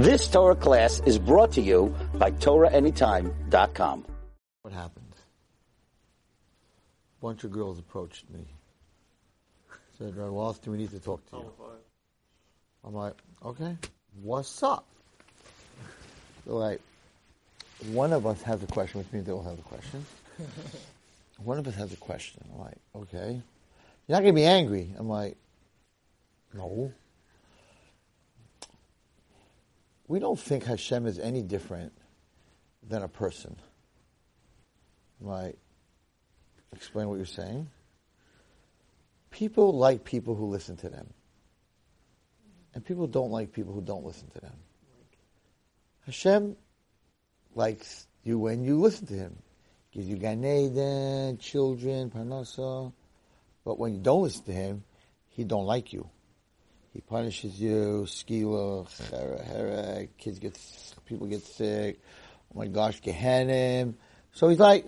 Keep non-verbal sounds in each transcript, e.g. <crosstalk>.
This Torah class is brought to you by TorahAnytime.com. What happened? A bunch of girls approached me. Said, "Rabbi Wallerstein, we need to talk to you. I'm like, okay, what's up? They're like, one of us has a question, which means they all have a question. <laughs> one of us has a question. I'm like, okay. You're not going to be angry. I'm like, no. We don't think Hashem is any different than a person. Like, explain what you're saying. People like people who listen to them. And people don't like people who don't listen to them. Hashem likes you when you listen to Him. Gives you Gan Eden, children, Parnasa. But when you don't listen to Him, He don't like you. He punishes you, skila, hera, hera, kids get, people get sick. Oh my gosh, Gehenim. So he's like,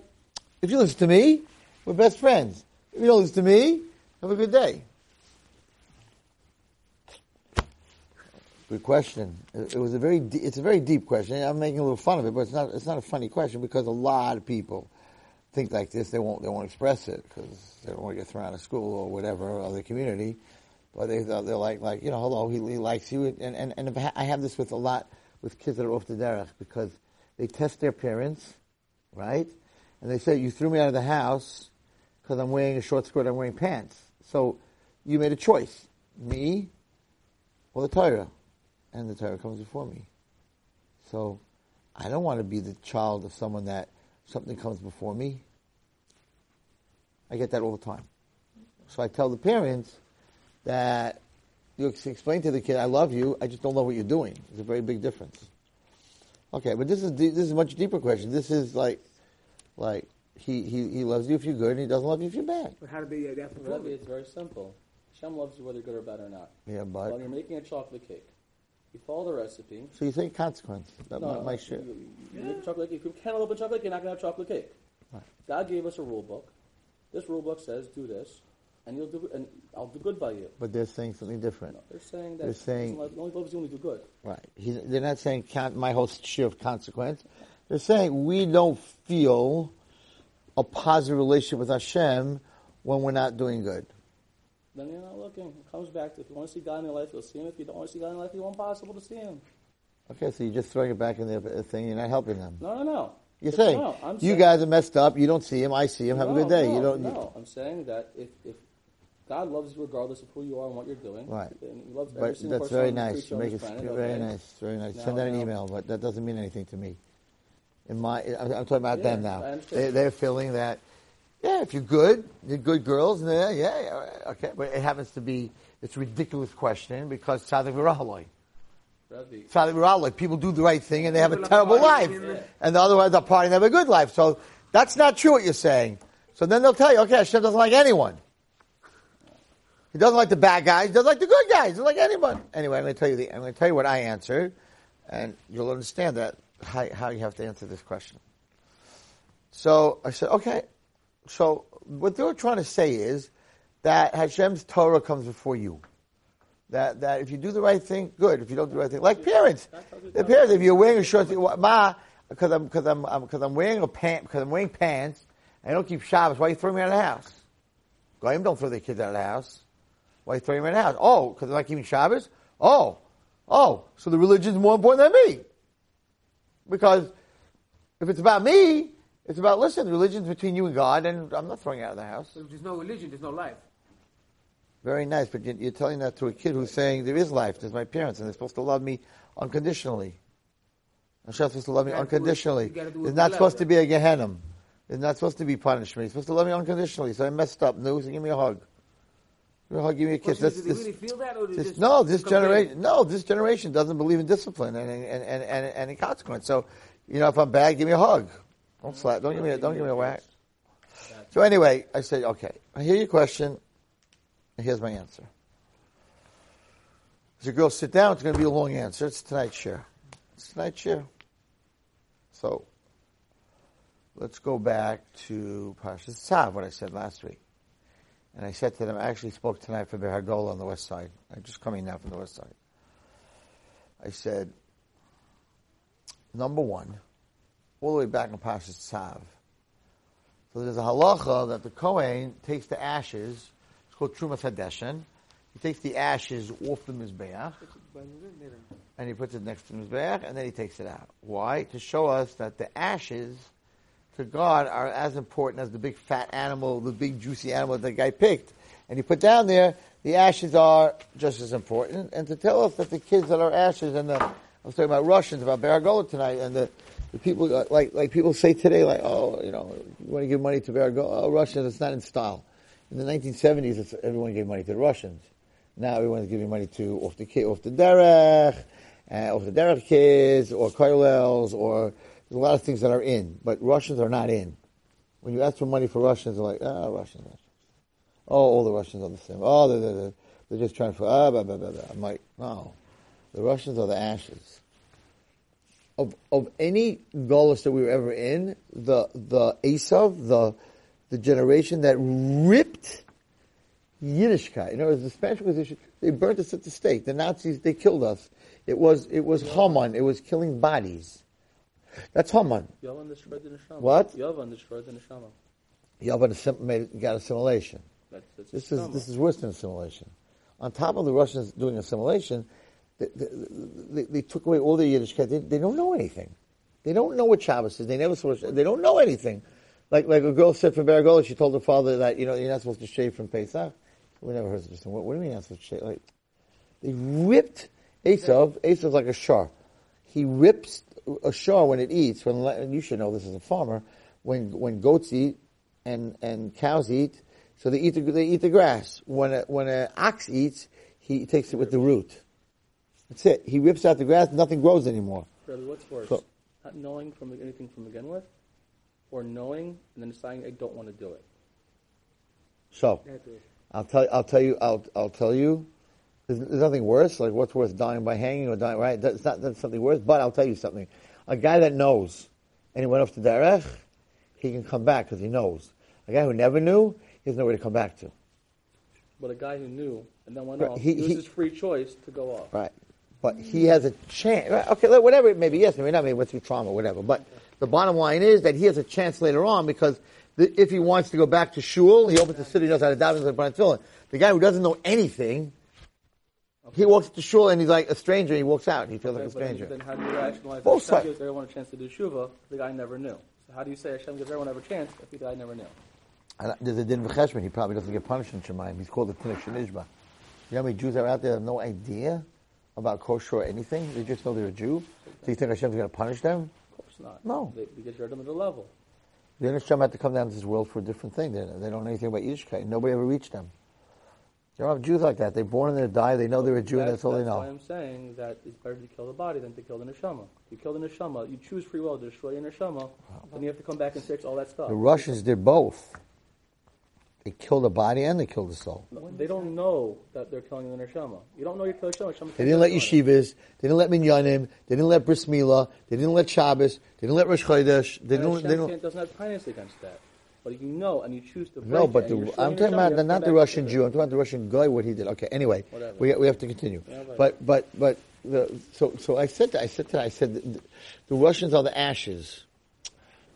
if you listen to me, we're best friends. If you don't listen to me, have a good day. Good question. It, it was a very, de- it's a very deep question. I'm making a little fun of it, but it's not, it's not a funny question because a lot of people think like this. They won't, they won't express it because they don't want to get thrown out of school or whatever, or other community. But they, they're like, like, you know, hello, he, he likes you. And, and, and I have this with a lot with kids that are off the derech because they test their parents, right? And they say, you threw me out of the house because I'm wearing a short skirt, I'm wearing pants. So you made a choice, me or the Torah. And the Torah comes before me. So I don't want to be the child of someone that something comes before me. I get that all the time. So I tell the parents that you explain to the kid, I love you, I just don't know what you're doing. There's a very big difference. Okay, but this is this is a much deeper question. This is like, like he, he, he loves you if you're good, and he doesn't love you if you're bad. But how to be that Rabbi, it's very simple. Hashem loves you whether you're good or bad or not. Yeah, but When you're making a chocolate cake, you follow the recipe. so you think consequence? That No, might, might shit. you, you make a chocolate cake. If you can't open chocolate cake, you're not going to have chocolate cake. Right. God gave us a rule book. This rule book says do this, and you'll do, and I'll do good by you. But they're saying something different. No, they're saying that They're saying- he doesn't love- he only loves you when you do good. Right. He, they're not saying count my whole share of consequence. They're saying we don't feel a positive relationship with Hashem when we're not doing good. Then you're not looking. It comes back to if you want to see God in your life, you'll see Him. If you don't want to see God in your life, it's impossible to see Him. Okay, so you're just throwing it back in their thing. You're not helping them. No, no, no. You're saying no, I'm you guys are messed up. You don't see him. I see him. Have no, a good day. No, you don't. No, I'm saying that if, if God loves you regardless of who you are and what you're doing, Right. and He loves every But single that's person very nice. You make it planet, very okay? nice. Very nice. Now- Send out an email, but that doesn't mean anything to me. In my, I'm, I'm talking about them now. They, they're feeling that, yeah, if you're good, you're good girls, and yeah, yeah, yeah, okay. But it happens to be it's a ridiculous question because Tzadik V'Rahaloi. Rabbi, Tzadik V'Rahaloi. People do the right thing and they have a terrible life, and the otherwise are partying and have a good life. So that's not true what you're saying. So then they'll tell you, okay, Hashem doesn't like anyone. He doesn't like the bad guys. He doesn't like the good guys. He doesn't like anyone. Anyway, I'm going to tell you the. I'm going to tell you what I answered, and you'll understand that how, how you have to answer this question. So I said, okay. So what they were trying to say is that Hashem's Torah comes before you. That that if you do the right thing, good. If you don't do the right thing, like parents, the parents. If you're wearing a short, ma, because I'm because I'm because I'm wearing a pant because I'm wearing pants. I don't keep Shabbos. Why are you throwing me out of the house? Goyim don't throw their kids out of the house. Why are you throwing out the house? Oh, because they're not keeping Shabbos? Oh, oh, so the religion's more important than me. Because if it's about me, it's about, listen, the religion's between you and God, and I'm not throwing you out of the house. If there's no religion, there's no life. Very nice, but you're, telling that to a kid who's saying there is life. There's my parents, and they're supposed to love me unconditionally. Hashem's supposed to love me You gotta do it- unconditionally. you gotta do it It's not supposed to be a Gehenna. It's not supposed to be punishment. He's supposed to love me unconditionally. So I messed up. No, News, give me a hug. Give me a hug. Give me a kiss. Question is, That's, do they this, really feel that, or they this, no, this generation, no, this generation doesn't believe in discipline and and and and, and any consequence. So, you know, if I'm bad, give me a hug. Don't slap. Don't give me a, don't give me a whack. So anyway, I said, okay, I hear your question. And here's my answer. As you girl sit down, it's going to be a long answer. It's tonight's share. It's tonight's share. So, let's go back to Parshas Tzav, what I said last week. And I said to them, I actually spoke tonight for Be'er Hagolah on the west side. I'm just coming now from the west side. I said, number one, all the way back in Pashas Tzav. So there's a halacha that the Kohen takes the ashes, it's called Trumas Hadeshen, he takes the ashes off the Mizbeach, and he puts it next to the Mizbeach, and then he takes it out. Why? To show us that the ashes to God are as important as the big fat animal, the big juicy animal that guy picked. And he put down there, the ashes are just as important, and to tell us that the kids that are ashes, and the, I was talking about Russians, about Be'er Hagolah tonight, and the, the people, uh, like, like people say today, like, oh, you know, you want to give money to Be'er Hagolah, oh, Russians, it's not in style. In the 1970s, it's, everyone gave money to the Russians. Now everyone's giving money to off the off the derech, uh, off the derech kids, or koilels, or there's a lot of things that are in, but Russians are not in. When you ask for money for Russians, they're like, ah, Russians, Russians. Oh, all the Russians are the same. Oh, they're, they're, they're just trying to, ah, blah, blah, blah, blah. I'm like, no. The Russians are the ashes. Of, of any Golos that we were ever in, the, the Esav, the, the generation that ripped Yiddishkeit. You know, the Spanish Inquisition, they burnt us at the stake. The Nazis, they killed us. It was, it was Haman. It was killing bodies. That's Haman. Yavan destroyed the neshama. What? Yavan destroyed the neshama. Yavan made, got assimilation. That's, that's This is, this is worse than assimilation. On top of the Russians doing assimilation, they, they, they, they took away all the Yiddishkeit. They, they don't know anything. They don't know what Shabbos is. They never saw. They don't know anything. Like like a girl said from Be'er Hagolah, she told her father that you know you're not supposed to shave from Pesach. We never heard such a thing. What, what do you mean you're not supposed to shave? Like they ripped Esav. Esav's like a shar. He rips a shar when it eats. When and you should know this as a farmer. When when goats eat and and cows eat, so they eat the, they eat the grass. When a, when an ox eats, he takes it with the root. That's it. He rips out the grass. Nothing grows anymore. Rabbi, what's worse? So- Not knowing from anything from begin with, or knowing and then deciding I don't want to do it. So I'll tell I'll tell you I'll I'll tell you. There's, there's nothing worse. Like what's worse, dying by hanging or dying right? That's not that's something worse. But I'll tell you something. A guy that knows and he went off to derech, he can come back because he knows. A guy who never knew, he has nowhere to come back to. But a guy who knew and then went Right, off, he- it was his free choice to go off. Right. But he has a chance. right, Okay, whatever it may be. Yes, maybe not. Maybe went through trauma, whatever. But the bottom line is that he has a chance later on because the, if he wants to go back to shul, he opens the city, knows how to daven, and. The guy who doesn't know anything, he walks to shul and he's like a stranger. and He walks out. He feels like a Okay, but then- stranger. Then, how do you rationalize Both Hashem gives everyone a chance to do tshuva? The guy never knew. So how do you say Hashem gives everyone a chance if the guy never knew? And uh, there's a din v'cheshbon. He probably doesn't get punished in Shemaim. He's called the Tinuk Shenishba. You know how many Jews are out there that have no idea about kosher or anything? They just know they're a Jew. So you think Hashem's going to punish them? Of course not. No. They, because you're at another level. The Hashem had to come down to this world for a different thing. They, they don't know anything about Yiddishkeit. Nobody ever reached them. Don't have Jews like that. They're born and they die. They know they're a Jew, and that's all they know. That's why. I'm saying that it's better to kill the body than to kill the neshama. You kill the neshama, you choose free will to destroy your neshama, then you have to come back and fix all that stuff. The Russians did both. They killed the body and they killed the soul. No, They don't know that they're killing the neshama. You don't know you're killing neshama. neshama They didn't let the yeshivas. They didn't let minyanim. They didn't let bris milah. They didn't let Shabbos. They didn't let Rosh Chodesh. They And didn't. Hashem They didn't doesn't have kindness against that. But you know, and you choose to no, but the, I'm talking about the, not the Russian Jew. I'm talking about the Russian guy. What he did. Okay. Anyway, Whatever. we we have to continue. Yeah, but- But but the, so so I said that I said that I said the, the Russians are the ashes.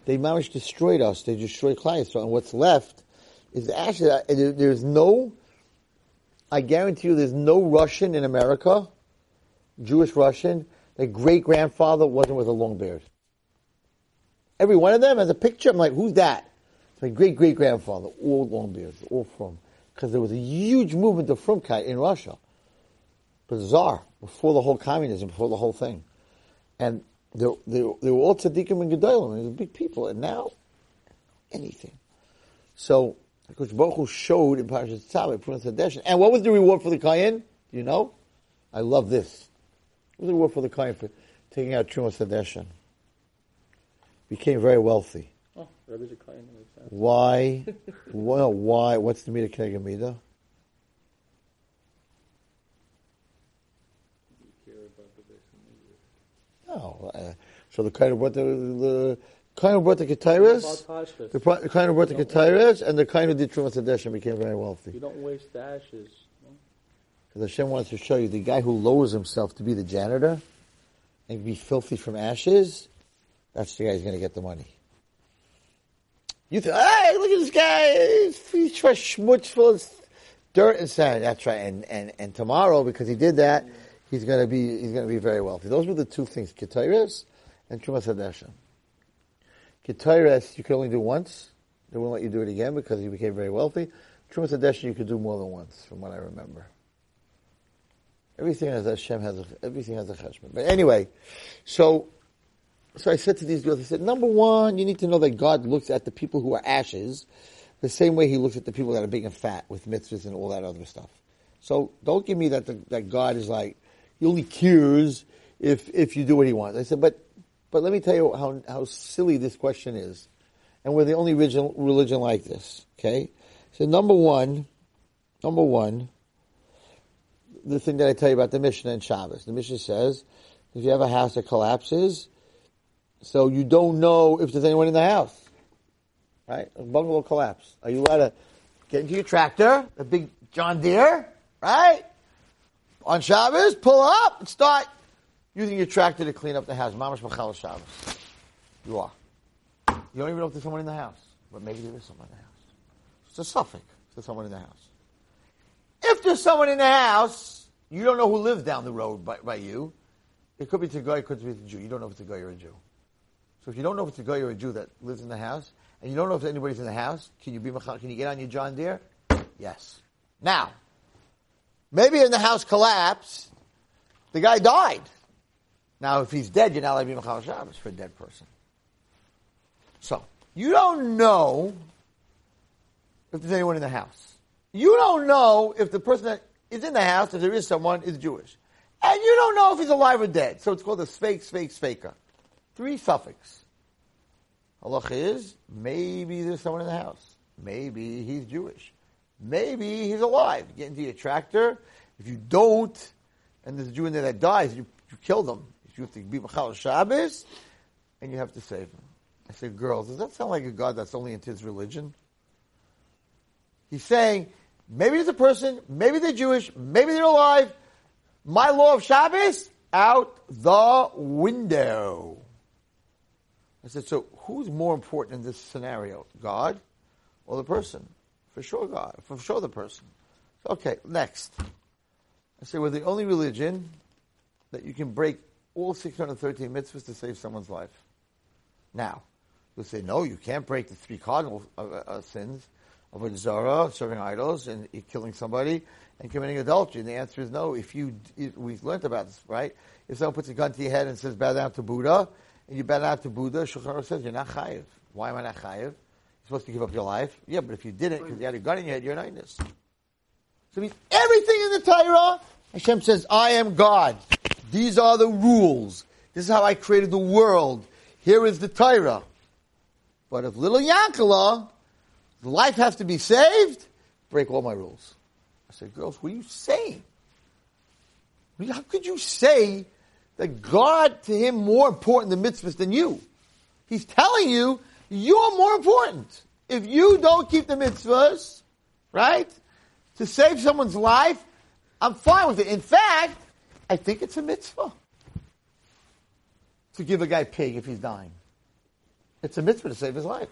They managed to destroyed us. They destroyed Klal Yisrael, and what's left is the ashes. There's no. I guarantee you, there's no Russian in America, Jewish Russian, their great grandfather wasn't with a long beard. Every one of them has a picture. I'm like, who's that? My great great grandfather, all long beards, all from. Because there was a huge movement of Frumkeit in Russia. Bizarre. Before the whole communism, before the whole thing. And they, they, they were all tzaddikim and gedolim, and big people. And now, anything. So, because Baruch showed in Parashat Tzav, Punas Hadeshin. And what was the reward for the Kayan? Do you know? I love this. What was the reward for the Kayan for taking out Trumas Hadeshin? Became very wealthy. Oh, Rebbe's a Kayan, that makes sense. Why? well, why? What's the Mida Kenega Mida? No. Uh, so the kind of brought the, the kind of brought the Ketairas, Pashtus. the kind of brought the Ketairas, and the kind of did Trumas Hadeshin became very wealthy. You don't waste the ashes. no? Because Hashem wants to show you the guy who lowers himself to be the janitor and be filthy from ashes, that's the guy who's going to get the money. You think, hey, look at this guy. He's, schmutz full of dirt and sand. That's right. And, and, and tomorrow, because he did that, he's going to be, he's going to be very wealthy. Those were the two things, Ketairis and Trumas Hadesha. Ketairis, you could only do once. They won't let you do it again because you became very wealthy. Trumas Hadesha, you could do more than once, from what I remember. Everything has Hashem has a, everything has a cheshbon. But anyway, so so I said to these girls, I said, number one, you need to know that God looks at the people who are ashes the same way He looks at the people that are big and fat with mitzvahs and all that other stuff. So don't give me that the, that God is like He only cures if if you do what He wants. I said, but but let me tell you how how silly this question is, and we're the only religion religion like this. Okay, so number one, number one the thing that I tell you about the Mishnah and Shabbos. The Mishnah says, if you have a house that collapses, so you don't know if there's anyone in the house. Right? A bungalow collapse. Are you allowed to get into your tractor, a big John Deere, right? On Shabbos, pull up and start using your tractor to clean up the house. Mamash Machal Shabbos. You are. You don't even know if there's someone in the house, but maybe there is someone in the house. It's a suffix. There's someone in the house. If there's someone in the house, you don't know who lives down the road by, by you. It could be a guy, it could be a Jew. You don't know if it's a guy or a Jew. So if you don't know if it's a guy or a Jew that lives in the house, and you don't know if anybody's in the house, can you be can you get on your John Deere? Yes. Now, maybe in the house collapsed, the guy died. Now, if he's dead, you're not allowed to be Machal Shabbos for a dead person. So, you don't know if there's anyone in the house. You don't know if the person that is in the house, if there is someone, is Jewish. And you don't know if he's alive or dead. So it's called a fake, fake, faker. Three suffix. Halacha is, maybe there's someone in the house. Maybe he's Jewish. Maybe he's alive. Get into your tractor. If you don't, and there's a Jew in there that dies, you, you kill them. You have to be Machal Shabbos, and you have to save him. I said, girls, does that sound like a God that's only into his religion? He's saying, maybe there's a person, maybe they're Jewish, maybe they're alive. My law of Shabbos, out the window. I said, so who's more important in this scenario, God or the person? For sure, God. For sure, the person. Okay, next. I say, we're the only religion that you can break all 613 mitzvahs to save someone's life. Now, you'll say, no, you can't break the three cardinal uh, uh, sins of zara, serving idols, and killing somebody, and committing adultery? And the answer is no. If you, if we've learned about this, right? If someone puts a gun to your head and says, bow down to Buddha, and you bow down to Buddha, Shulchan says, you're not chayiv. Why am I not chayiv? You're supposed to give up your life. Yeah, but if you didn't, because you had a gun in your head, you're an inus. So it means everything in the Torah, Hashem says, I am God. These are the rules. This is how I created the world. Here is the Torah. But if little Yankala life has to be saved, break all my rules. I said, girls, what are you saying? How could you say that God to him more important than mitzvahs than you? He's telling you you're more important. If you don't keep the mitzvahs, right, to save someone's life, I'm fine with it. In fact, I think it's a mitzvah to give a guy pig if he's dying. It's a mitzvah to save his life.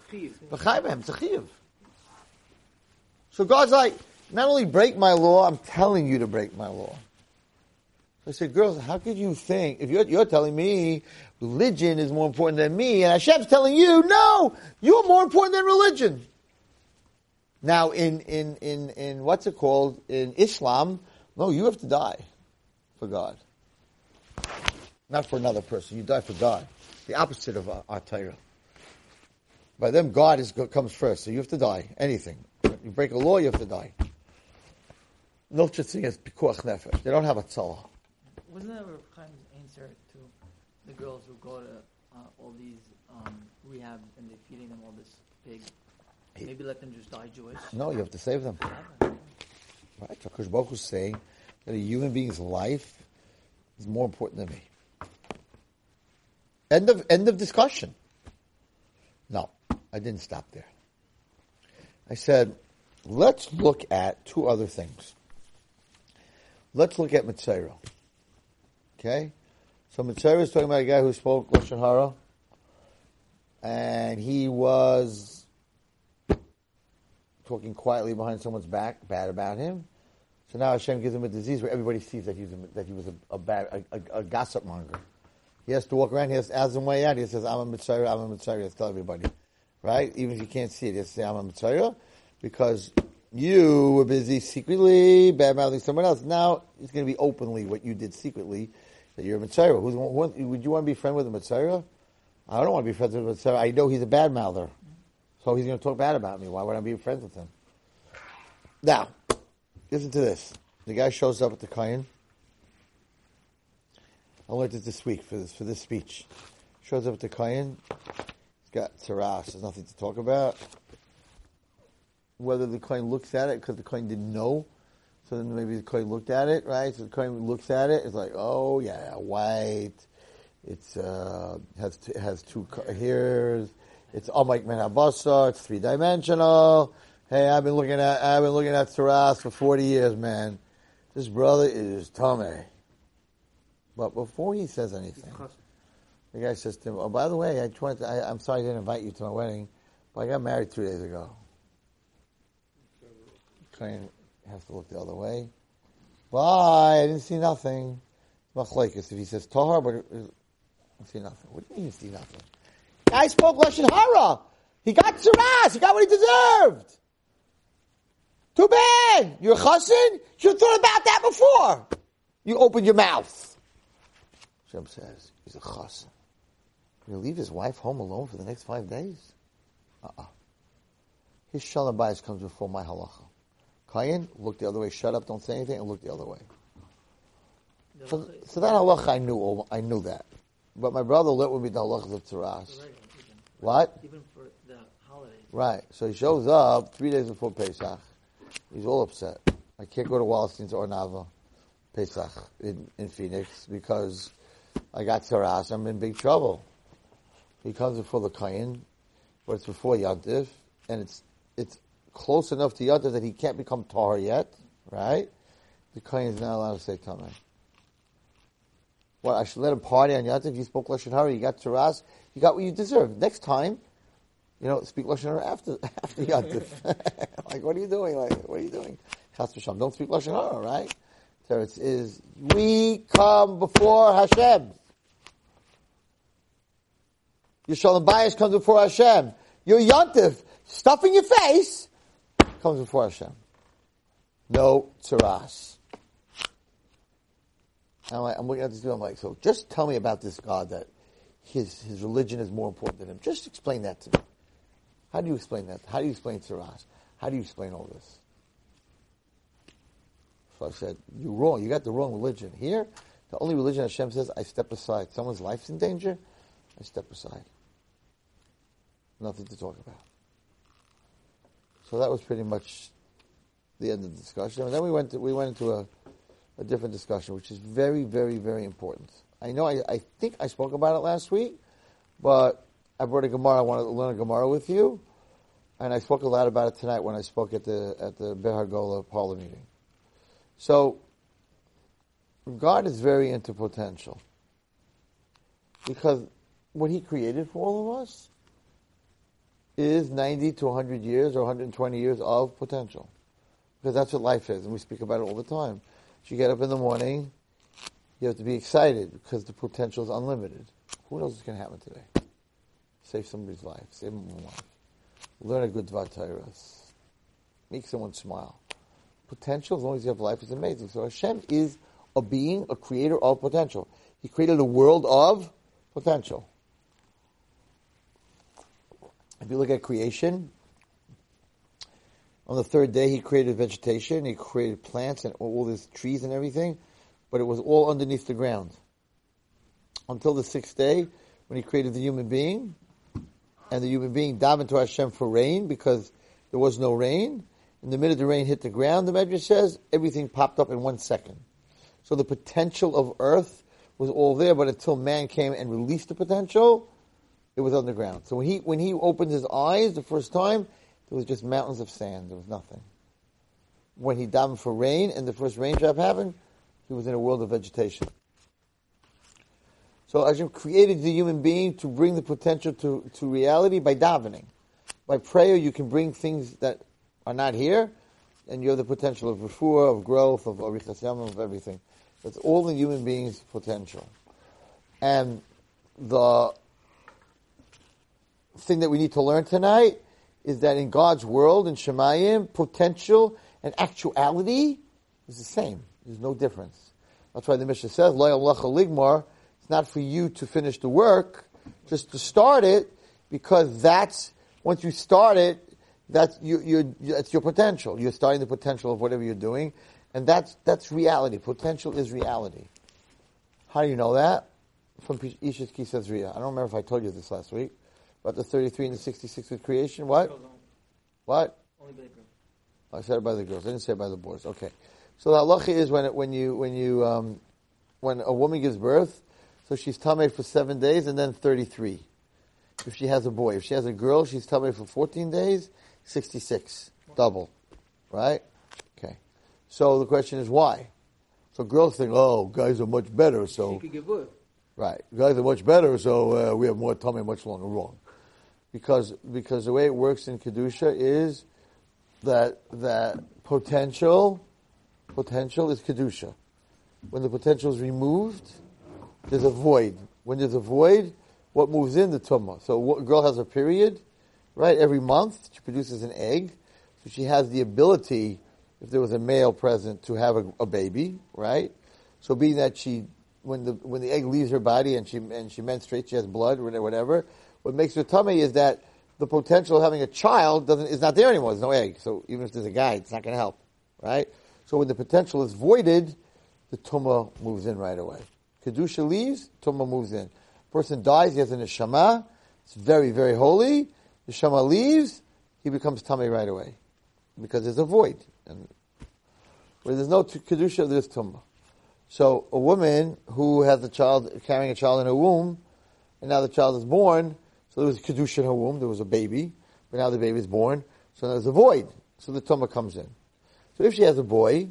So God's like, not only break my law, I'm telling you to break my law. I said, girls, how could you think, if you're, you're telling me religion is more important than me, and Hashem's telling you, no, you're more important than religion. Now, in, in, in, in what's it called? In Islam, no, you have to die for God. Not for another person. You die for God. The opposite of our, Torah. By them, God is, comes first, so you have to die. Anything. You break a law, you have to die. No such pikuach nefesh. They don't have a tzala. Wasn't that Rav Chaim's answer to the girls who go to uh, all these um, rehab and they're feeding them all this pig? Maybe let them just die Jewish. No, you have to save them. Right? Because Baruch is saying that a human being's life is more important than me. End of end of discussion. No, I didn't stop there. I said, let's look at two other things. Let's look at Metzora. Okay? So Metzora is talking about a guy who spoke Lashon Hara, and he was talking quietly behind someone's back, bad about him. So now Hashem gives him a disease where everybody sees that, he's a, that he was a, a bad, a, a, gossip monger. He has to walk around. He has to, as him way out. He says, "I'm a metzora. I'm a metzora." He has to tell everybody, right? Even if you can't see it, he has to say, "I'm a metzora," because you were busy secretly bad mouthing someone else. Now it's going to be openly what you did secretly that you're a metzora. Would you want to be friends with a metzora? I don't want to be friends with a metzora. I know he's a bad mouther, so he's going to talk bad about me. Why would I be friends with him? Now, listen to this. The guy shows up at the Kayan. I learned it this week for this for this speech. Shows up at the Kayan. He's got Tzaras. There's nothing to talk about. Whether the Kayan looks at it because the Kayan didn't know, so then maybe the coin looked at it, right? So the coin looks at it. It's like, oh yeah, white. It's uh, has t- has two co- hairs. It's Amak Men Habasa. It's three dimensional. Hey, I've been looking at I've been looking at Tzaras for forty years, man. This brother is Tomei. But before he says anything, the guy says to him, "Oh, by the way, I tried to, I, I'm sorry I didn't invite you to my wedding, but I got married two days ago." Kain has to look the other way. Bye. I didn't see nothing. Machlekes. If he says Tahar, but I see nothing. What do you mean you see nothing? Guy spoke lashon hara. He got tzuras. He got what he deserved. Too bad. You're a chassid. You have thought about that before. You opened your mouth. Shem says he's a chassid. He'll leave his wife home alone for the next five days. Uh-uh. His shalom bayis comes before my halacha. Look the other way. Shut up. Don't say anything, and look the other way. So, so that halacha I knew. I knew that. But my brother let with me the halachas of even- What? Even for the holidays. Right. So he shows up three days before Pesach. He's all upset. I can't go to Wallerstein's or Nava Pesach in, in Phoenix because I got Tzaras. I'm in big trouble. He comes before the Kayin, but it's before Yantif, and it's it's close enough to Yantif that he can't become Tar yet, right? The Kayin is not allowed to say Tameh. What, I should let him party on Yantif? You spoke Lashon Hara, you got Tzaras, you got what you deserve. Next time, you know, speak lashon hara after <laughs> after yontif. <laughs> like, what are you doing? Like, what are you doing? V'shalom. Don't speak lashon hara, right? So is we come before Hashem. Your shalom bayis comes before Hashem. Your yontif, stuff in your face, comes before Hashem. No tzaras. I'm, like, I'm looking at this dude. I'm like, so just tell me about this God that his his religion is more important than him. Just explain that to me. How do you explain that? How do you explain Tzaras? How do you explain all this? So I said, you're wrong. You got the wrong religion. Here, the only religion Hashem says, I step aside. Someone's life's in danger, I step aside. Nothing to talk about. So that was pretty much the end of the discussion. And then we went to, we went into a, a different discussion, which is very, very, very important. I know I, I think I spoke about it last week, but I brought a Gemara. I wanted to learn a Gemara with you, and I spoke a lot about it tonight when I spoke at the at the Be'er Hagolah Parlor meeting. So, God is very into potential because what He created for all of us is 90 to 100 years or 120 years of potential. Because that's what life is, and we speak about it all the time. You get up in the morning, you have to be excited because the potential is unlimited. Who knows what's going to happen today? Save somebody's life, save my life. Learn a good Dvar. Make someone smile. Potential, as long as you have life, is amazing. So Hashem is a being, a creator of potential. He created a world of potential. If you look at creation, on the third day he created vegetation, he created plants and all these trees and everything, but it was all underneath the ground. Until the sixth day, when he created the human being, and the human being davened to Hashem for rain because there was no rain. And the minute the rain hit the ground, the Medrash says, everything popped up in one second. So the potential of earth was all there, but until man came and released the potential, it was underground. So when he when he opened his eyes the first time, there was just mountains of sand. There was nothing. When he davened for rain and the first raindrop happened, he was in a world of vegetation. So Hashem created the human being to bring the potential to, to reality by davening. By prayer, you can bring things that are not here, and you have the potential of refuah, of growth, of arichas yamim, of everything. That's all the human being's potential. And the thing that we need to learn tonight is that in God's world, in Shemayim, potential and actuality is the same. There's no difference. That's why the Mishnah says, ligmar, it's not for you to finish the work, just to start it, because that's, once you start it, that's, you, you, your potential. You're starting the potential of whatever you're doing, and that's, that's reality. Potential is reality. How do you know that? From Ishis Kisazriya. I don't remember if I told you this last week, about the 33 and the 66 with creation. What? What? Only by the girl. I said it by the girls. I didn't say it by the boys. Okay. So the halacha is when it, when you when you um, when a woman gives birth, so she's tamei for seven days and then thirty three. If she has a boy, if she has a girl, she's tamei for fourteen days, sixty six, double, right? Okay. So the question is why? So girls think, oh, guys are much better, She so give birth. Right. Guys are much better, so uh, we have more tummy much longer. Wrong. Because because the way it works in Kedusha is that that potential potential is Kedusha. When the potential is removed, there's a void. When there's a void, what moves in? The tumah. So a girl has a period, right? Every month, she produces an egg. So she has the ability, if there was a male present, to have a, a baby, right? So being that she, when the when the egg leaves her body and she and she menstruates, she has blood or whatever. What makes her tummy is that the potential of having a child doesn't is not there anymore. There's no egg. So even if there's a guy, it's not going to help, right? So when the potential is voided, the tumah moves in right away. Kedusha leaves, tumah moves in. Person dies, he has an neshama. It's very very holy. The neshama leaves, he becomes tummy right away because there's a void. And where there's no t- kedusha, there's tumah. So a woman who has a child carrying a child in her womb, and now the child is born, so there was kedusha in her womb, there was a baby, but now the baby is born, so there's a void. So the tumah comes in. So if she has a boy,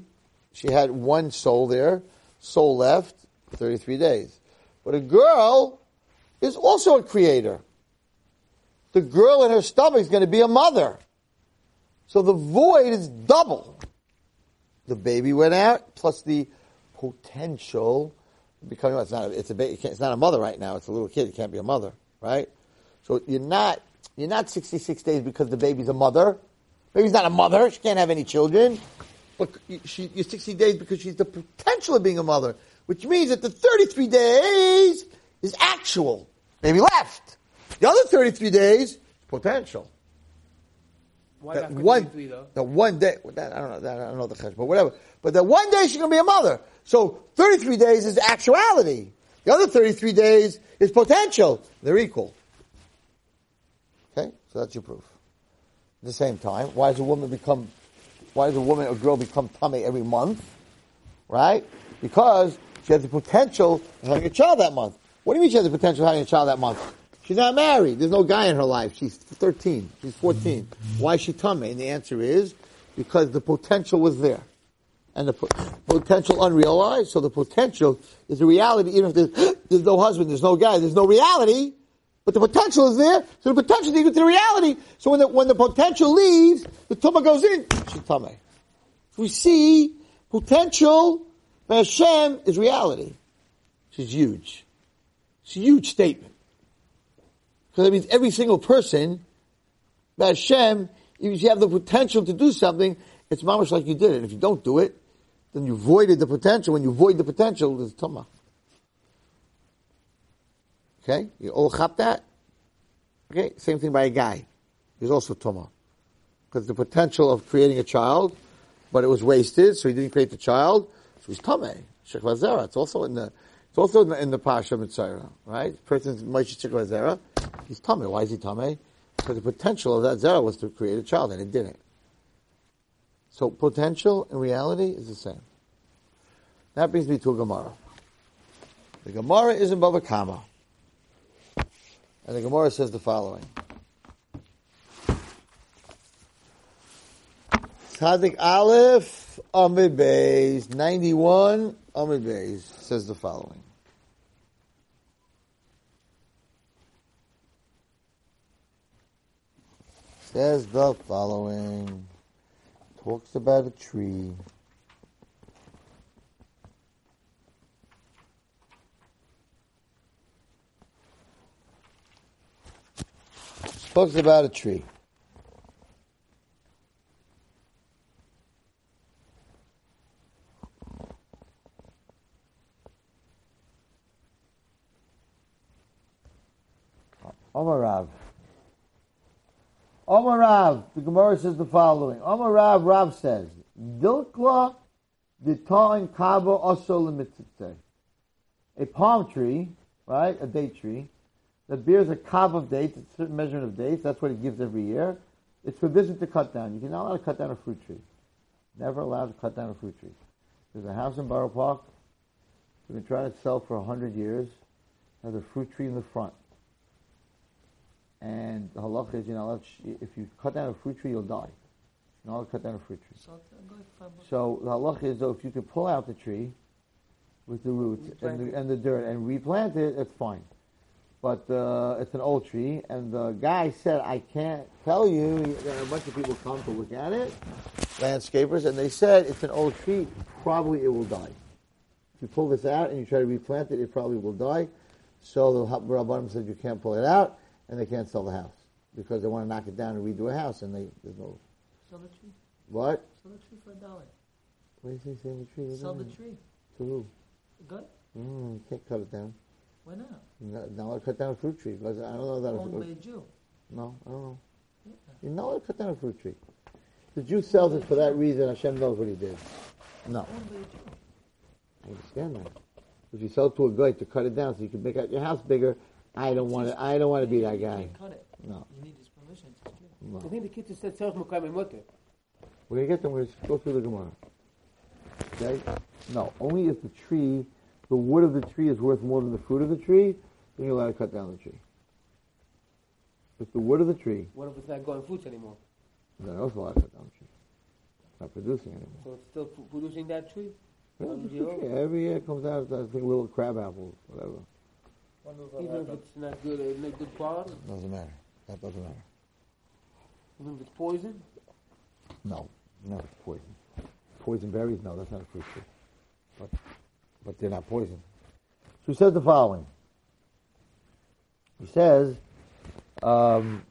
she had one soul there, soul left, 33 days. But a girl is also a creator. The girl in her stomach is going to be a mother. So the void is double. The baby went out, plus the potential becoming. It's not. It's a. It's not a mother right now. It's a little kid. It can't be a mother, right? So you're not. You're not 66 days because the baby's a mother. Baby's not a mother. She can't have any children. But she, you're 60 days because she's the potential of being a mother, which means that the 33 days is actual. Baby left. The other 33 days, potential. Why That not one, though? the one day, that, I don't know, that, I don't know the chesh, but whatever. But that one day she's going to be a mother. So 33 days is actuality. The other 33 days is potential. They're equal. So that's your proof. At the same time, why does a woman become, why does a woman or girl become tummy every month? Right? Because she has the potential of having a child that month. What do you mean she has the potential of having a child that month? She's not married. There's no guy in her life. She's 13. She's 14. Why is she tummy? And the answer is because the potential was there. And the po- potential unrealized, so the potential is the reality, even if there's, <gasps> there's no husband, there's no guy, there's no reality, but the potential is there, so the potential is equal to the reality. So when the, when the potential leaves, the tumah goes in, she's tummy. We see potential by Hashem is reality. Is huge. It's a huge statement. Because that means every single person, by Hashem, if you have the potential to do something, it's mamash like you did it. If you don't do it, then you voided the potential. When you void the potential, there's tumah. Okay? You all chap that? Okay? Same thing by a guy. He's also tumah. Because the potential of creating a child, but it was wasted, so he didn't create the child, so he's tameh. Shekla Zera. It's also in the, it's also in the, in the Pasha Metzora, right? The person's Moshe Shekla Zera, he's tameh. Why is he tameh? Because the potential of that Zera was to create a child, and it didn't. So potential and reality is the same. That brings me to a Gemara. The Gemara is in Bava Kama. And the Gemara says the following. Tzadik Aleph Amid Beis, 91 Amid Beis, says the following. Says the following. Talks about a tree. Talks about a tree. Omar Rav. Omar Rav, the Gemara says the following. Omar Rav, says, Dilkla kava also limitzitze. A palm tree, right, a date tree, that bears a kav of dates, a certain measurement of dates, that's what it gives every year. It's forbidden to cut down. You're not allowed to cut down a fruit tree. Never allowed to cut down a fruit tree. There's a house in Borough Park. We've been trying to sell for 100 years. Has a fruit tree in the front. And the halacha is, you know, if you cut down a fruit tree, you'll die. You're not allowed to cut down a fruit tree. So, uh, go five bucks. So the halacha is, though, if you could pull out the tree with the roots and the, and the dirt and replant it, it's fine. But uh, it's an old tree, and the guy said, I can't tell you. There are a bunch of people come to look at it, landscapers, and they said it's an old tree. Probably it will die. If you pull this out and you try to replant it, it probably will die. So the Rabbanim said you can't pull it out, and they can't sell the house because they want to knock it down and redo a house, and they there's no Sell the tree. what? Sell the tree for a dollar. What do you say? Sell the tree? What Sell the you tree. To who? Good. Mm, you can't cut it down. Why not? No, not allowed cut down a fruit tree. I don't know that. Owned by A, a Jew. no, I don't know. Yeah. You're not allowed to cut down a fruit tree. The Jew sells it for that reason. Hashem knows what he did. No, Owned a Jew. I understand that. If you sell it to a guy to cut it down so you can make out your house bigger, I don't want to. I don't want to be that guy. cut it. No, You need his permission. No. I think the kid said tzarich mukam mutter. We're gonna get them. We're gonna go through the Gemara. Okay? No, only if the tree, the wood of the tree is worth more than the fruit of the tree, then you're allowed to cut down the tree. If the wood of the tree, What if it's not growing fruits anymore? then also allowed to cut down the tree. It's not producing anymore. So it's still p- producing that tree? Yeah, One it's a zero? tree. Every year it comes out, I think, little crab apples, whatever. Even if it's not good, uh, not good quality? Doesn't matter. That doesn't matter. Even if it's poison? No, no, it's poison. Poison berries? No, that's not a fruit tree. But, but they're not poison. So he says the following. He says, um,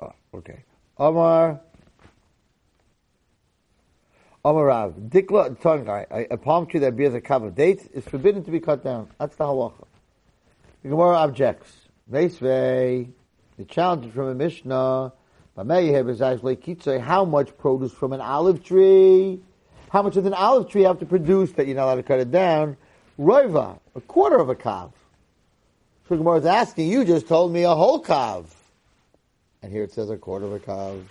oh, okay. Omar, Omar Rav, Dikla Tongai, a, a palm tree that bears a cup of dates is forbidden to be cut down. That's the halacha. The Gemara objects. Meisvei, the challenge from a Mishnah, how much produce from an olive tree? How much does an olive tree have to produce that you're not allowed to cut it down? Roiva, a quarter of a kav. So Gemara is asking, you just told me a whole kav. And here it says a quarter of a kav.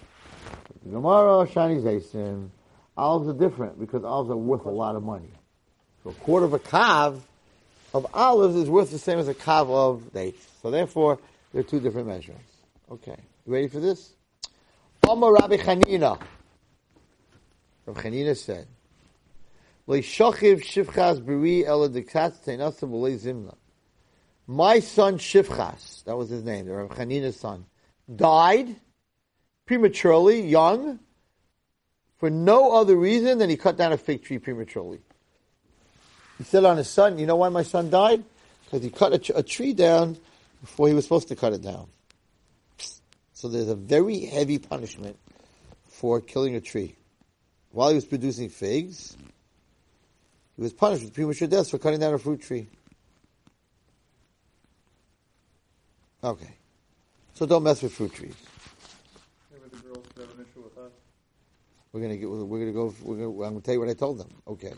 Gemara, Shani Zaysim, olives are different because olives are worth a lot of money. So a quarter of a kav of olives is worth the same as a kav of dates. So therefore, they're two different measurements. Okay. You ready for this? Omar Rabbi Chanina. Rabbi Chanina said. My son Shivchas, that was his name, the Rabbi Chanina's son, died prematurely, young, for no other reason than he cut down a fig tree prematurely. He said on his son, "You know why my son died? Because he cut a, a tree down before he was supposed to cut it down." So there's a very heavy punishment for killing a tree. While he was producing figs, he was punished with premature death for cutting down a fruit tree. Okay. So don't mess with fruit trees. Maybe the girls have an issue with that. We're gonna get. We're gonna go. We're gonna, I'm gonna tell you what I told them. Okay.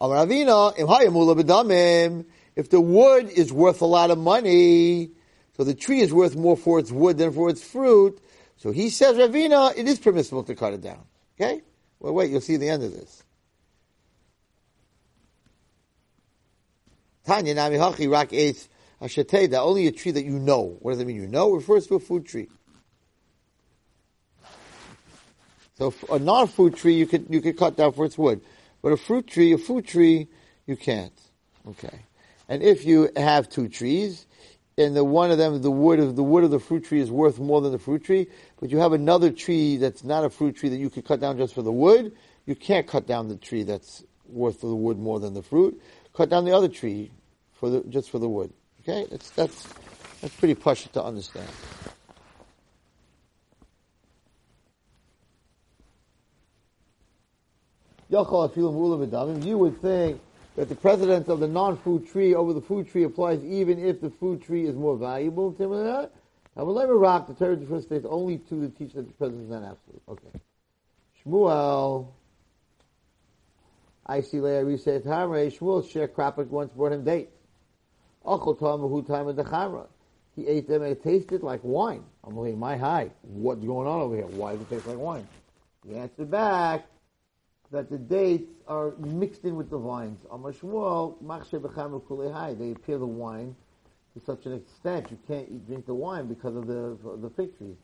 Amar Ravina, im hayamula. If the wood is worth a lot of money, so the tree is worth more for its wood than for its fruit. So he says, Ravina, it is permissible to cut it down. Okay? Well, wait, you'll see the end of this. Tanya nami hachi rak eitz asheteda. Only a tree that you know. What does it mean? You know it refers to a fruit tree. So a non-fruit tree you could you could cut down for its wood, but a fruit tree, a fruit tree, you can't. Okay. And if you have two trees, and the one of them, the wood of the wood of the fruit tree is worth more than the fruit tree, but you have another tree that's not a fruit tree that you could cut down just for the wood, you can't cut down the tree that's worth the wood more than the fruit. Cut down the other tree for the just for the wood. Okay, that's that's that's pretty push to understand. You would think that the precedence of the non-food tree over the food tree applies even if the food tree is more valuable. Timothy, However, rock the Torah different states only to the teach that the precedence is not absolute. Okay. Shmuel. I see later we say Tamre. Shmuel sharecropper once brought him dates. Tamahu time of the Chamra. He ate them and it tasted like wine. I'm like, my high. What's going on over here? Why does it taste like wine? He answered back that the dates are mixed in with the vines. They appear the wine to such an extent you can't drink the wine because of the the fig trees.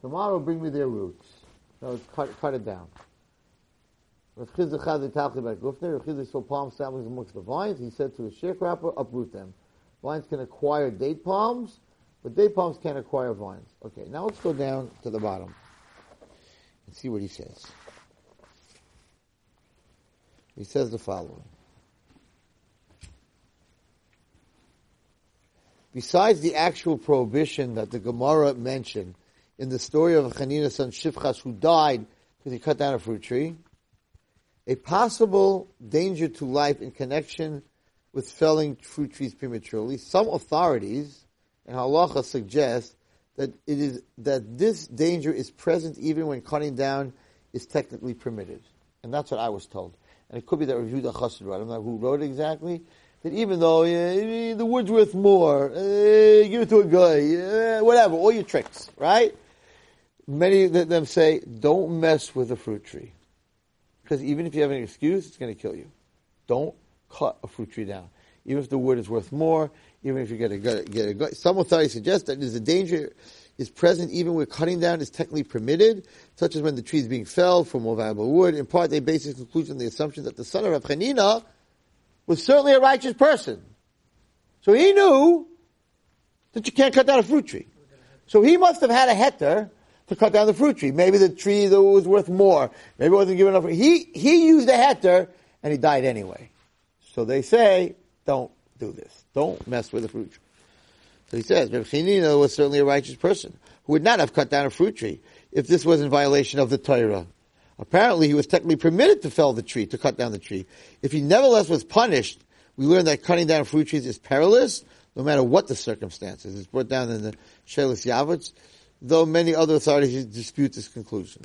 Tomorrow, bring me their roots. No, cut, cut it down. Rav Chizah saw palm saplings amongst the vines. He said to a sharecropper, uproot them. Vines can acquire date palms, but date palms can't acquire vines. Okay, now let's go down to the bottom and see what he says. He says the following. Besides the actual prohibition that the Gemara mentioned in the story of Chanina's son Shifchas who died because he cut down a fruit tree, a possible danger to life in connection with felling fruit trees prematurely, some authorities and halacha suggest that it is that this danger is present even when cutting down is technically permitted, and that's what I was told and it could be that Rav Yehuda Chassid wrote. I don't know who wrote it exactly. That even though uh, the wood's worth more, uh, give it to a guy, uh, whatever, all your tricks, right? Many of them say, don't mess with a fruit tree. Because even if you have an excuse, it's going to kill you. Don't cut a fruit tree down. Even if the wood is worth more, even if you get a, get a, some authorities suggest that there's a danger is present even where cutting down is technically permitted, such as when the tree is being felled for more valuable wood. In part, they base this conclusion on the assumption that the son of Rav was certainly a righteous person. So he knew that you can't cut down a fruit tree. So he must have had a heter to cut down the fruit tree. Maybe the tree was worth more. Maybe it wasn't given enough. He, he used a heter and he died anyway. So they say, don't do this. Don't mess with the fruit tree. So he says, Reb Chanina was certainly a righteous person who would not have cut down a fruit tree if this was in violation of the Torah. Apparently, he was technically permitted to fell the tree, to cut down the tree. If he nevertheless was punished, we learn that cutting down fruit trees is perilous, no matter what the circumstances. It's brought down in the Sheilas Yaavetz, though many other authorities dispute this conclusion.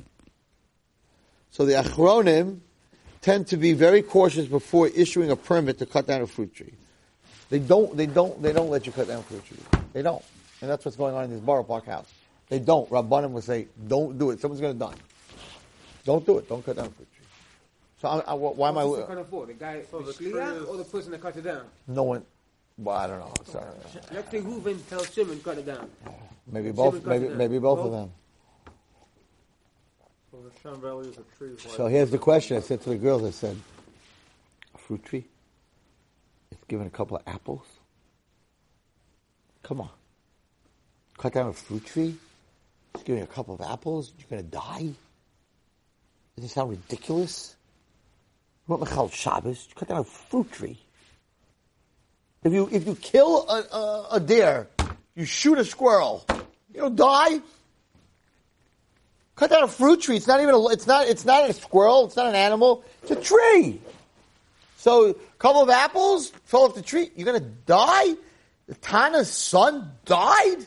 So the Achronim tend to be very cautious before issuing a permit to cut down a fruit tree. They don't, they don't, they don't let you cut down fruit trees. They don't. And that's what's going on in this Borough Park house. They don't. Rabbanim will say, don't do it. Someone's going to die. Don't do it. Don't cut down fruit trees. So I, I, why am I? What's the cut for? The guy, So the the shliach, tree or the person that cut it down? No one. Well, I don't know. Sorry. Let's say Reuven tells Shimon cut it down. Maybe both. Maybe down. maybe both of them. So the Shem Valley is a tree. So here's the question. I said to the girls. I said, a fruit tree. Given a couple of apples. Come on. Cut down a fruit tree. It's giving a couple of apples. You're going to die. Doesn't it sound ridiculous? What Michal Shabbos? Cut down a fruit tree. If you if you kill a, a, a deer, you shoot a squirrel, you don't die. Cut down a fruit tree. It's not even a, it's not, it's not a squirrel. It's not an animal. It's a tree. So a couple of apples fell off the tree. You're going to die? The Tana's son died?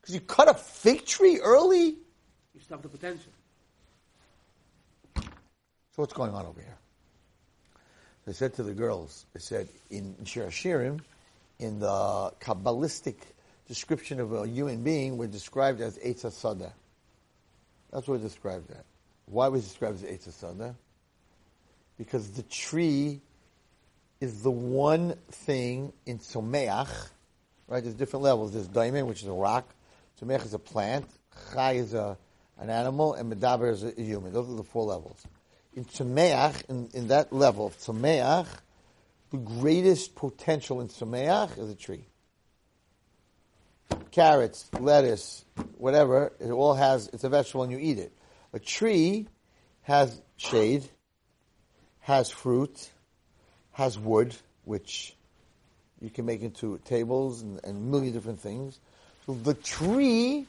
Because you cut a fig tree early? You stop the potential. So what's going on over here? They said to the girls, they said in Shir Hashirim, in the Kabbalistic description of a human being, we're described as Eitz Sada. That's what we're described as. Why was described as Eitz Sada? Because the tree is the one thing in Tzemeach, right? There's different levels. There's Daimon, which is a rock. Tzemeach is a plant. Chai is a, an animal. And Medaber is a, a human. Those are the four levels in Tzemeach, in, in that level of Tzemeach, the greatest potential in Tzemeach is a tree. Carrots, lettuce, whatever, it all has, it's a vegetable and you eat it. A tree has shade, has fruit, has wood, which you can make into tables and, and a million different things. So the tree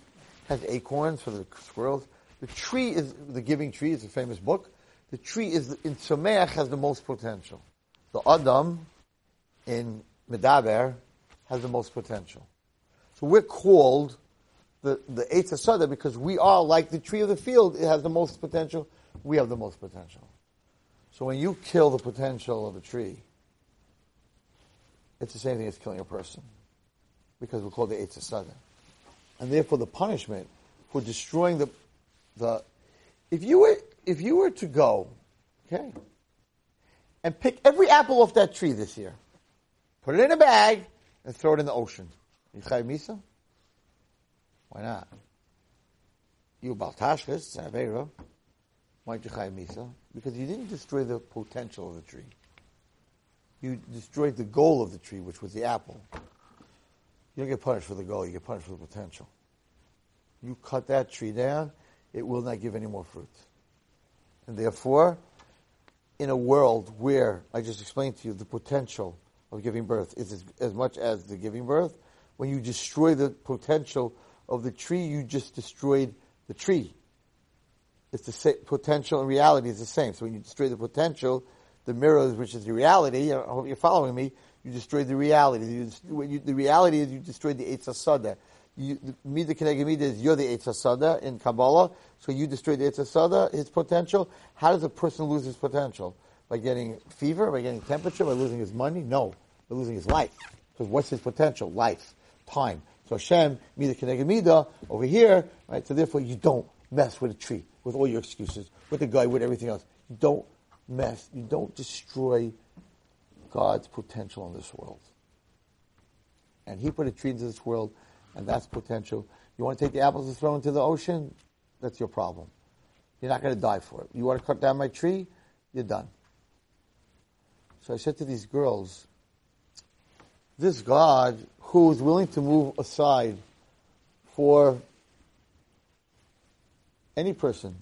has acorns for the squirrels. The tree is, the giving tree is a famous book. The tree is, in Tzemeach has the most potential. The Adam in Medaber has the most potential. So we're called the, the Eitz HaSada because we are like the tree of the field. It has the most potential. We have the most potential. So when you kill the potential of a tree, it's the same thing as killing a person. Because we're called the Eitz HaSada. And therefore the punishment for destroying the, the, if you were, if you were to go, okay, and pick every apple off that tree this year, put it in a bag, and throw it in the ocean. You misa? Why not? You bal tashchis, avera. Why don't you chayiv misa? Because you didn't destroy the potential of the tree. You destroyed the goal of the tree, which was the apple. You don't get punished for the goal, you get punished for the potential. You cut that tree down, it will not give any more fruit. And therefore, in a world where, I just explained to you, the potential of giving birth is as, as much as the giving birth, when you destroy the potential of the tree, you just destroyed the tree. It's the same, potential and reality is the same. So when you destroy the potential, the mirror, which is the reality, I hope you're following me, you destroy the reality. You, you, the reality is you destroy the Eitz HaSada. Mida Keneged Mida is you're the Eitz HaSada in Kabbalah, so you destroy the Eitz HaSada, his potential. How does a person lose his potential? By getting fever, by getting temperature, by losing his money? No, by losing his life. Because what's his potential? Life, time. So Hashem, Mida Keneged Mida, over here, right? So therefore you don't mess with a tree, with all your excuses, with the guy, with everything else. You don't mess, you don't destroy God's potential in this world. And He put a tree into this world, and that's potential. You want to take the apples and throw them into the ocean? That's your problem. You're not going to die for it. You want to cut down my tree? You're done. So I said to these girls, this God who is willing to move aside for any person,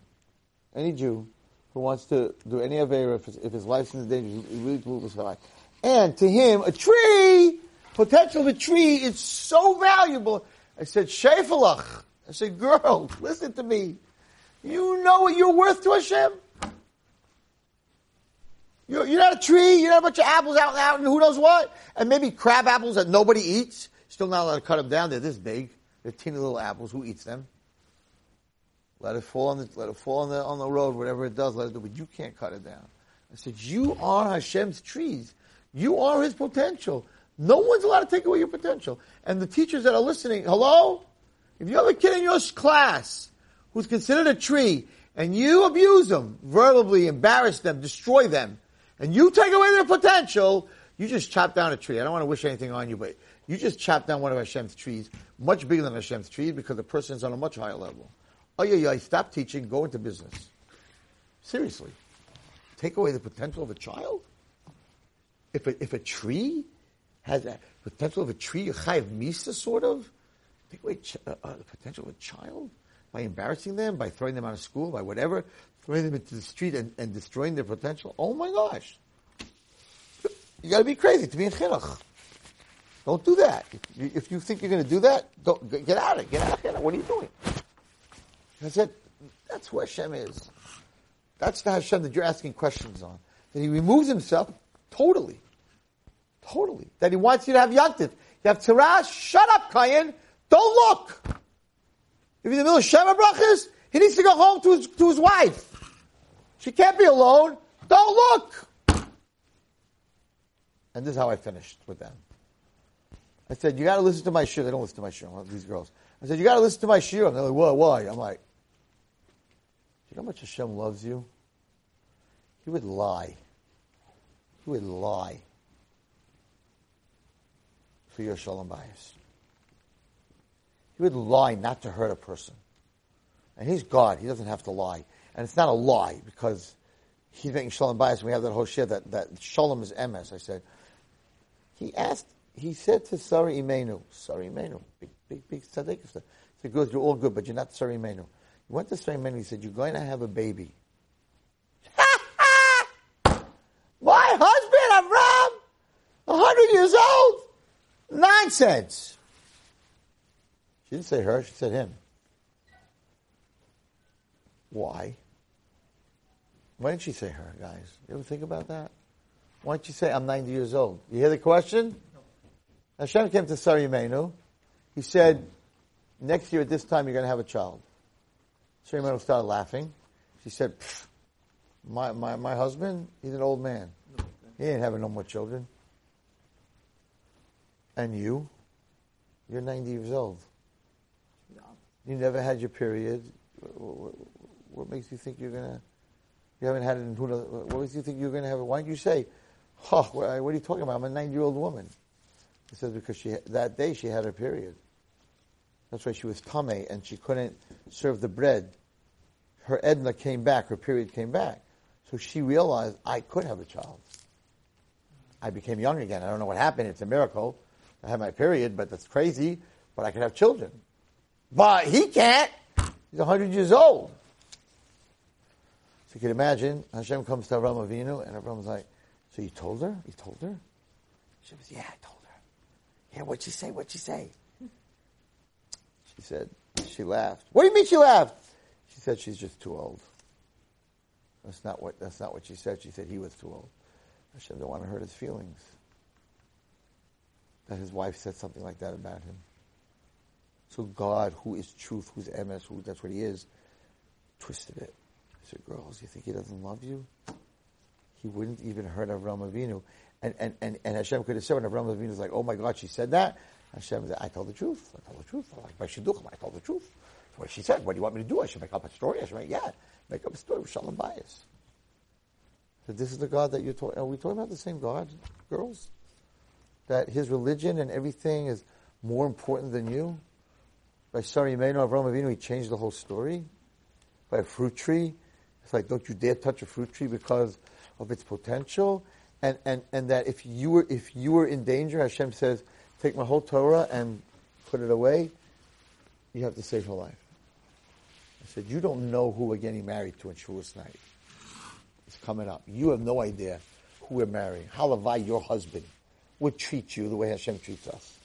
any Jew, who wants to do any Avera, if, his- if his life's in danger, he really move aside. And to him, a tree, potential of a tree is so valuable. I said, Shefalach. I said, girl, listen to me. You know what you're worth to Hashem? You're, you're not a tree, you're not a bunch of apples out and out and who knows what. And maybe crab apples that nobody eats. Still not allowed to cut them down. They're this big. They're teeny little apples. Who eats them? Let it fall on the let it fall on the on the road, whatever it does, let it do, but you can't cut it down. I said, You are Hashem's trees. You are his potential. No one's allowed to take away your potential. And the teachers that are listening, hello? If you have a kid in your class who's considered a tree, and you abuse them, verbally embarrass them, destroy them, and you take away their potential, you just chop down a tree. I don't want to wish anything on you, but you just chop down one of Hashem's trees, much bigger than Hashem's trees, because the person is on a much higher level. Oh yeah, yeah, stop teaching, go into business. Seriously. Take away the potential of a child? If a, if a tree has a potential of a tree, a chayiv misa sort of, take away ch- uh, uh, the potential of a child by embarrassing them, by throwing them out of school, by whatever, throwing them into the street and, and destroying their potential. Oh my gosh. You gotta be crazy to be in chinuch. Don't do that. If you, if you think you're gonna do that, don't, get out of it. Get out of chinuch. What are you doing? I said, that's who Hashem is. That's the Hashem that you're asking questions on. That he removes himself totally. Totally. That he wants you to have yantif. You have tirash, shut up, Kayan. Don't look. If you're in the middle of Shema brachas, he needs to go home to his, to his wife. She can't be alone. Don't look. And this is how I finished with them. I said, you gotta listen to my shiur. They don't listen to my shiur, these girls. I said, you gotta listen to my shiur. And they're like, why, why? I'm like, you know how much Hashem loves you? He would lie. He would lie for your shalom bayis. He would lie not to hurt a person. And he's God. He doesn't have to lie. And it's not a lie because he's making shalom bayis. We have that whole shit that, that shalom is emes. I said, He asked, he said to Sarah Imenu, Sarah Imenu, big, big, big tzaddik. He said, good, you're all good, but you're not Sarah Imenu. Went to Imenu, he said, you're going to have a baby. <laughs> My husband, Avram, a hundred years old? Nonsense. She didn't say her, she said him. Why? Why didn't she say her, guys? You ever think about that? Why don't you say, I'm 90 years old? You hear the question? Hashem came to Sarah Imenu. He said, next year at this time you're going to have a child. Imenu started laughing. She said, my, my, my husband, he's an old man. He ain't having no more children. And you? You're 90 years old. No. You never had your period. What, what makes you think you're going to, you haven't had it in who knows, what makes you think you're going to have it? Why don't you say, oh, what are you talking about? I'm a 90 year old woman. He says because she, that day she had her period. That's why she was tame and she couldn't serve the bread. Her Edna came back, her period came back. So she realized I could have a child. I became young again. I don't know what happened. It's a miracle. I had my period, but that's crazy. But I could have children. But he can't. He's 100 years old. So you can imagine, Hashem comes to Avram Avinu, and Avram's like, so you told her? You told her? She was, yeah, I told her. Yeah, what'd she say? What'd she say? She said, she laughed. What do you mean she laughed? She said she's just too old. That's not what, that's not what she said. She said he was too old. Hashem didn't want to hurt his feelings. That his wife said something like that about him. So God, who is truth, who's emes, who that's what he is, twisted it. He said, girls, you think he doesn't love you? He wouldn't even hurt Avram Avinu. And, and, and, and Hashem could have said when Avram Avinu was like, oh my God, she said that. Hashem said, I told the truth. I told the truth. I like my shidduchim. I told the truth. That's what she said. What do you want me to do? I should make up a story. I should make, yeah, make up a story with Shalom Bayis. That this is the God that you're talking, are we talking about the same God, girls? That his religion and everything is more important than you? By Sarah Imenu Avram Avinu, he changed the whole story. By a fruit tree, it's like, don't you dare touch a fruit tree because of its potential. And, and, and that if you were if you were in danger, Hashem says, take my whole Torah and put it away. You have to save her life. I said, you don't know who we're getting married to in Shavuos night. It's coming up. You have no idea who we're marrying. Halavai, your husband, would treat you the way Hashem treats us.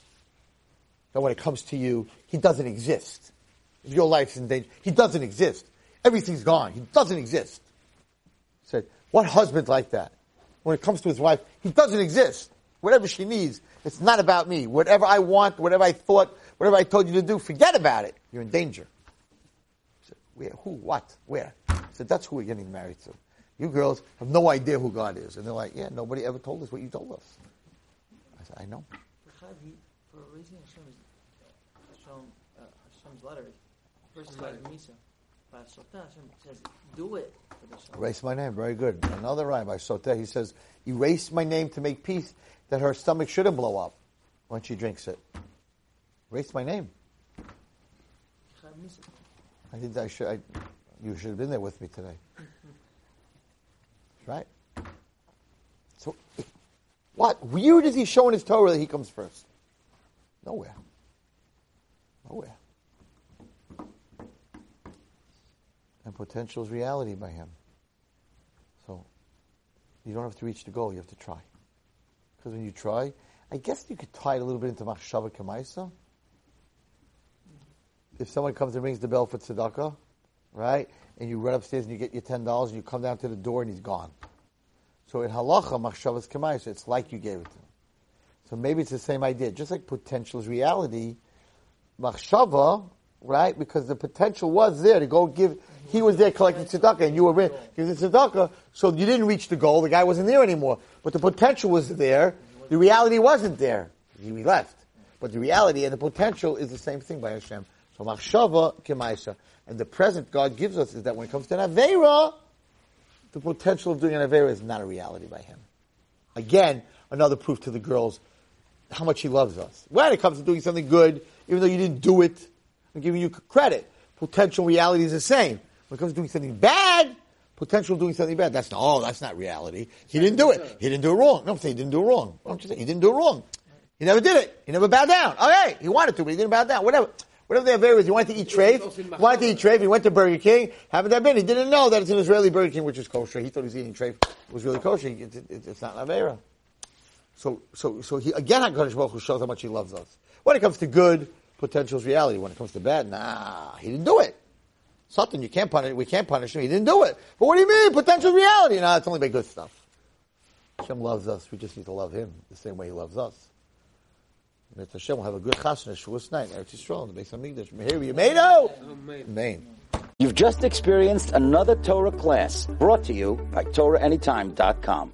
That when it comes to you, he doesn't exist. If your life's in danger, he doesn't exist. Everything's gone. He doesn't exist. I said, what husband's like that? When it comes to his wife, he doesn't exist. Whatever she needs, it's not about me. Whatever I want, whatever I thought, whatever I told you to do, forget about it. You're in danger. Said, where? Who? What? Where? I said, that's who we're getting married to. You girls have no idea who God is. And they're like, yeah, nobody ever told us what you told us. I said, I know. For Hashem's, Hashem, uh, Misa. Says, do it for the Shalom. Erase my name. Very good. Another rhyme by Soteh. He says, erase my name to make peace that her stomach shouldn't blow up when she drinks it. Erase my name. I think I should. I, you should have been there with me today. <laughs> Right. So, what? Where does he show in his Torah that he comes first? Nowhere. Nowhere. And potential is reality by him. So, you don't have to reach the goal. You have to try. Because when you try, I guess you could tie it a little bit into Machshava Kamaisa. If someone comes and rings the bell for tzedakah, right? And you run upstairs and you get your ten dollars and you come down to the door and he's gone. So in halacha, machshavas kemaisa, it's like you gave it to him. So maybe it's the same idea. Just like potential is reality, machshava, right? Because the potential was there to go give. He was there collecting tzedakah, and you were in- giving tzedakah. So you didn't reach the goal. The guy wasn't there anymore. But the potential was there. The reality wasn't there. He left. But the reality and the potential is the same thing by Hashem. So machshava kemaisa. And the present God gives us is that when it comes to an avera, the potential of doing an Avera is not a reality by him. Again, another proof to the girls how much he loves us. When it comes to doing something good, even though you didn't do it, I'm giving you credit. Potential reality is the same. When it comes to doing something bad, potential doing something bad. That's not, oh, that's not reality. He didn't do it. He didn't do it wrong. No, I'm saying he didn't do it wrong. I'm just saying he didn't do it wrong. He never did it. He never bowed down. Oh, okay, he wanted to, but he didn't bow down. Whatever. Whatever the affair is, he wanted to eat treif. He wanted to eat treif. He went to Burger King. Haven't that been? He didn't know that it's an Israeli Burger King, which is kosher. He thought he was eating treif. It was really kosher. It's, it's, it's not an avera. So, so, so he, again, HaKadosh Baruch Hu shows how much he loves us. When it comes to good, potential is reality. When it comes to bad, nah, he didn't do it. Something you can't punish, we can't punish him. He didn't do it. But what do you mean, potential reality? Nah, it's only by good stuff. Hashem loves us. We just need to love him the same way he loves us. And that Hashem will have a good chasna, Shavuos night, Eretz Yisrael, in the Beis Hamikdash. Meher Yemeinu! Amen. You've just experienced another Torah class brought to you by TorahAnytime.com.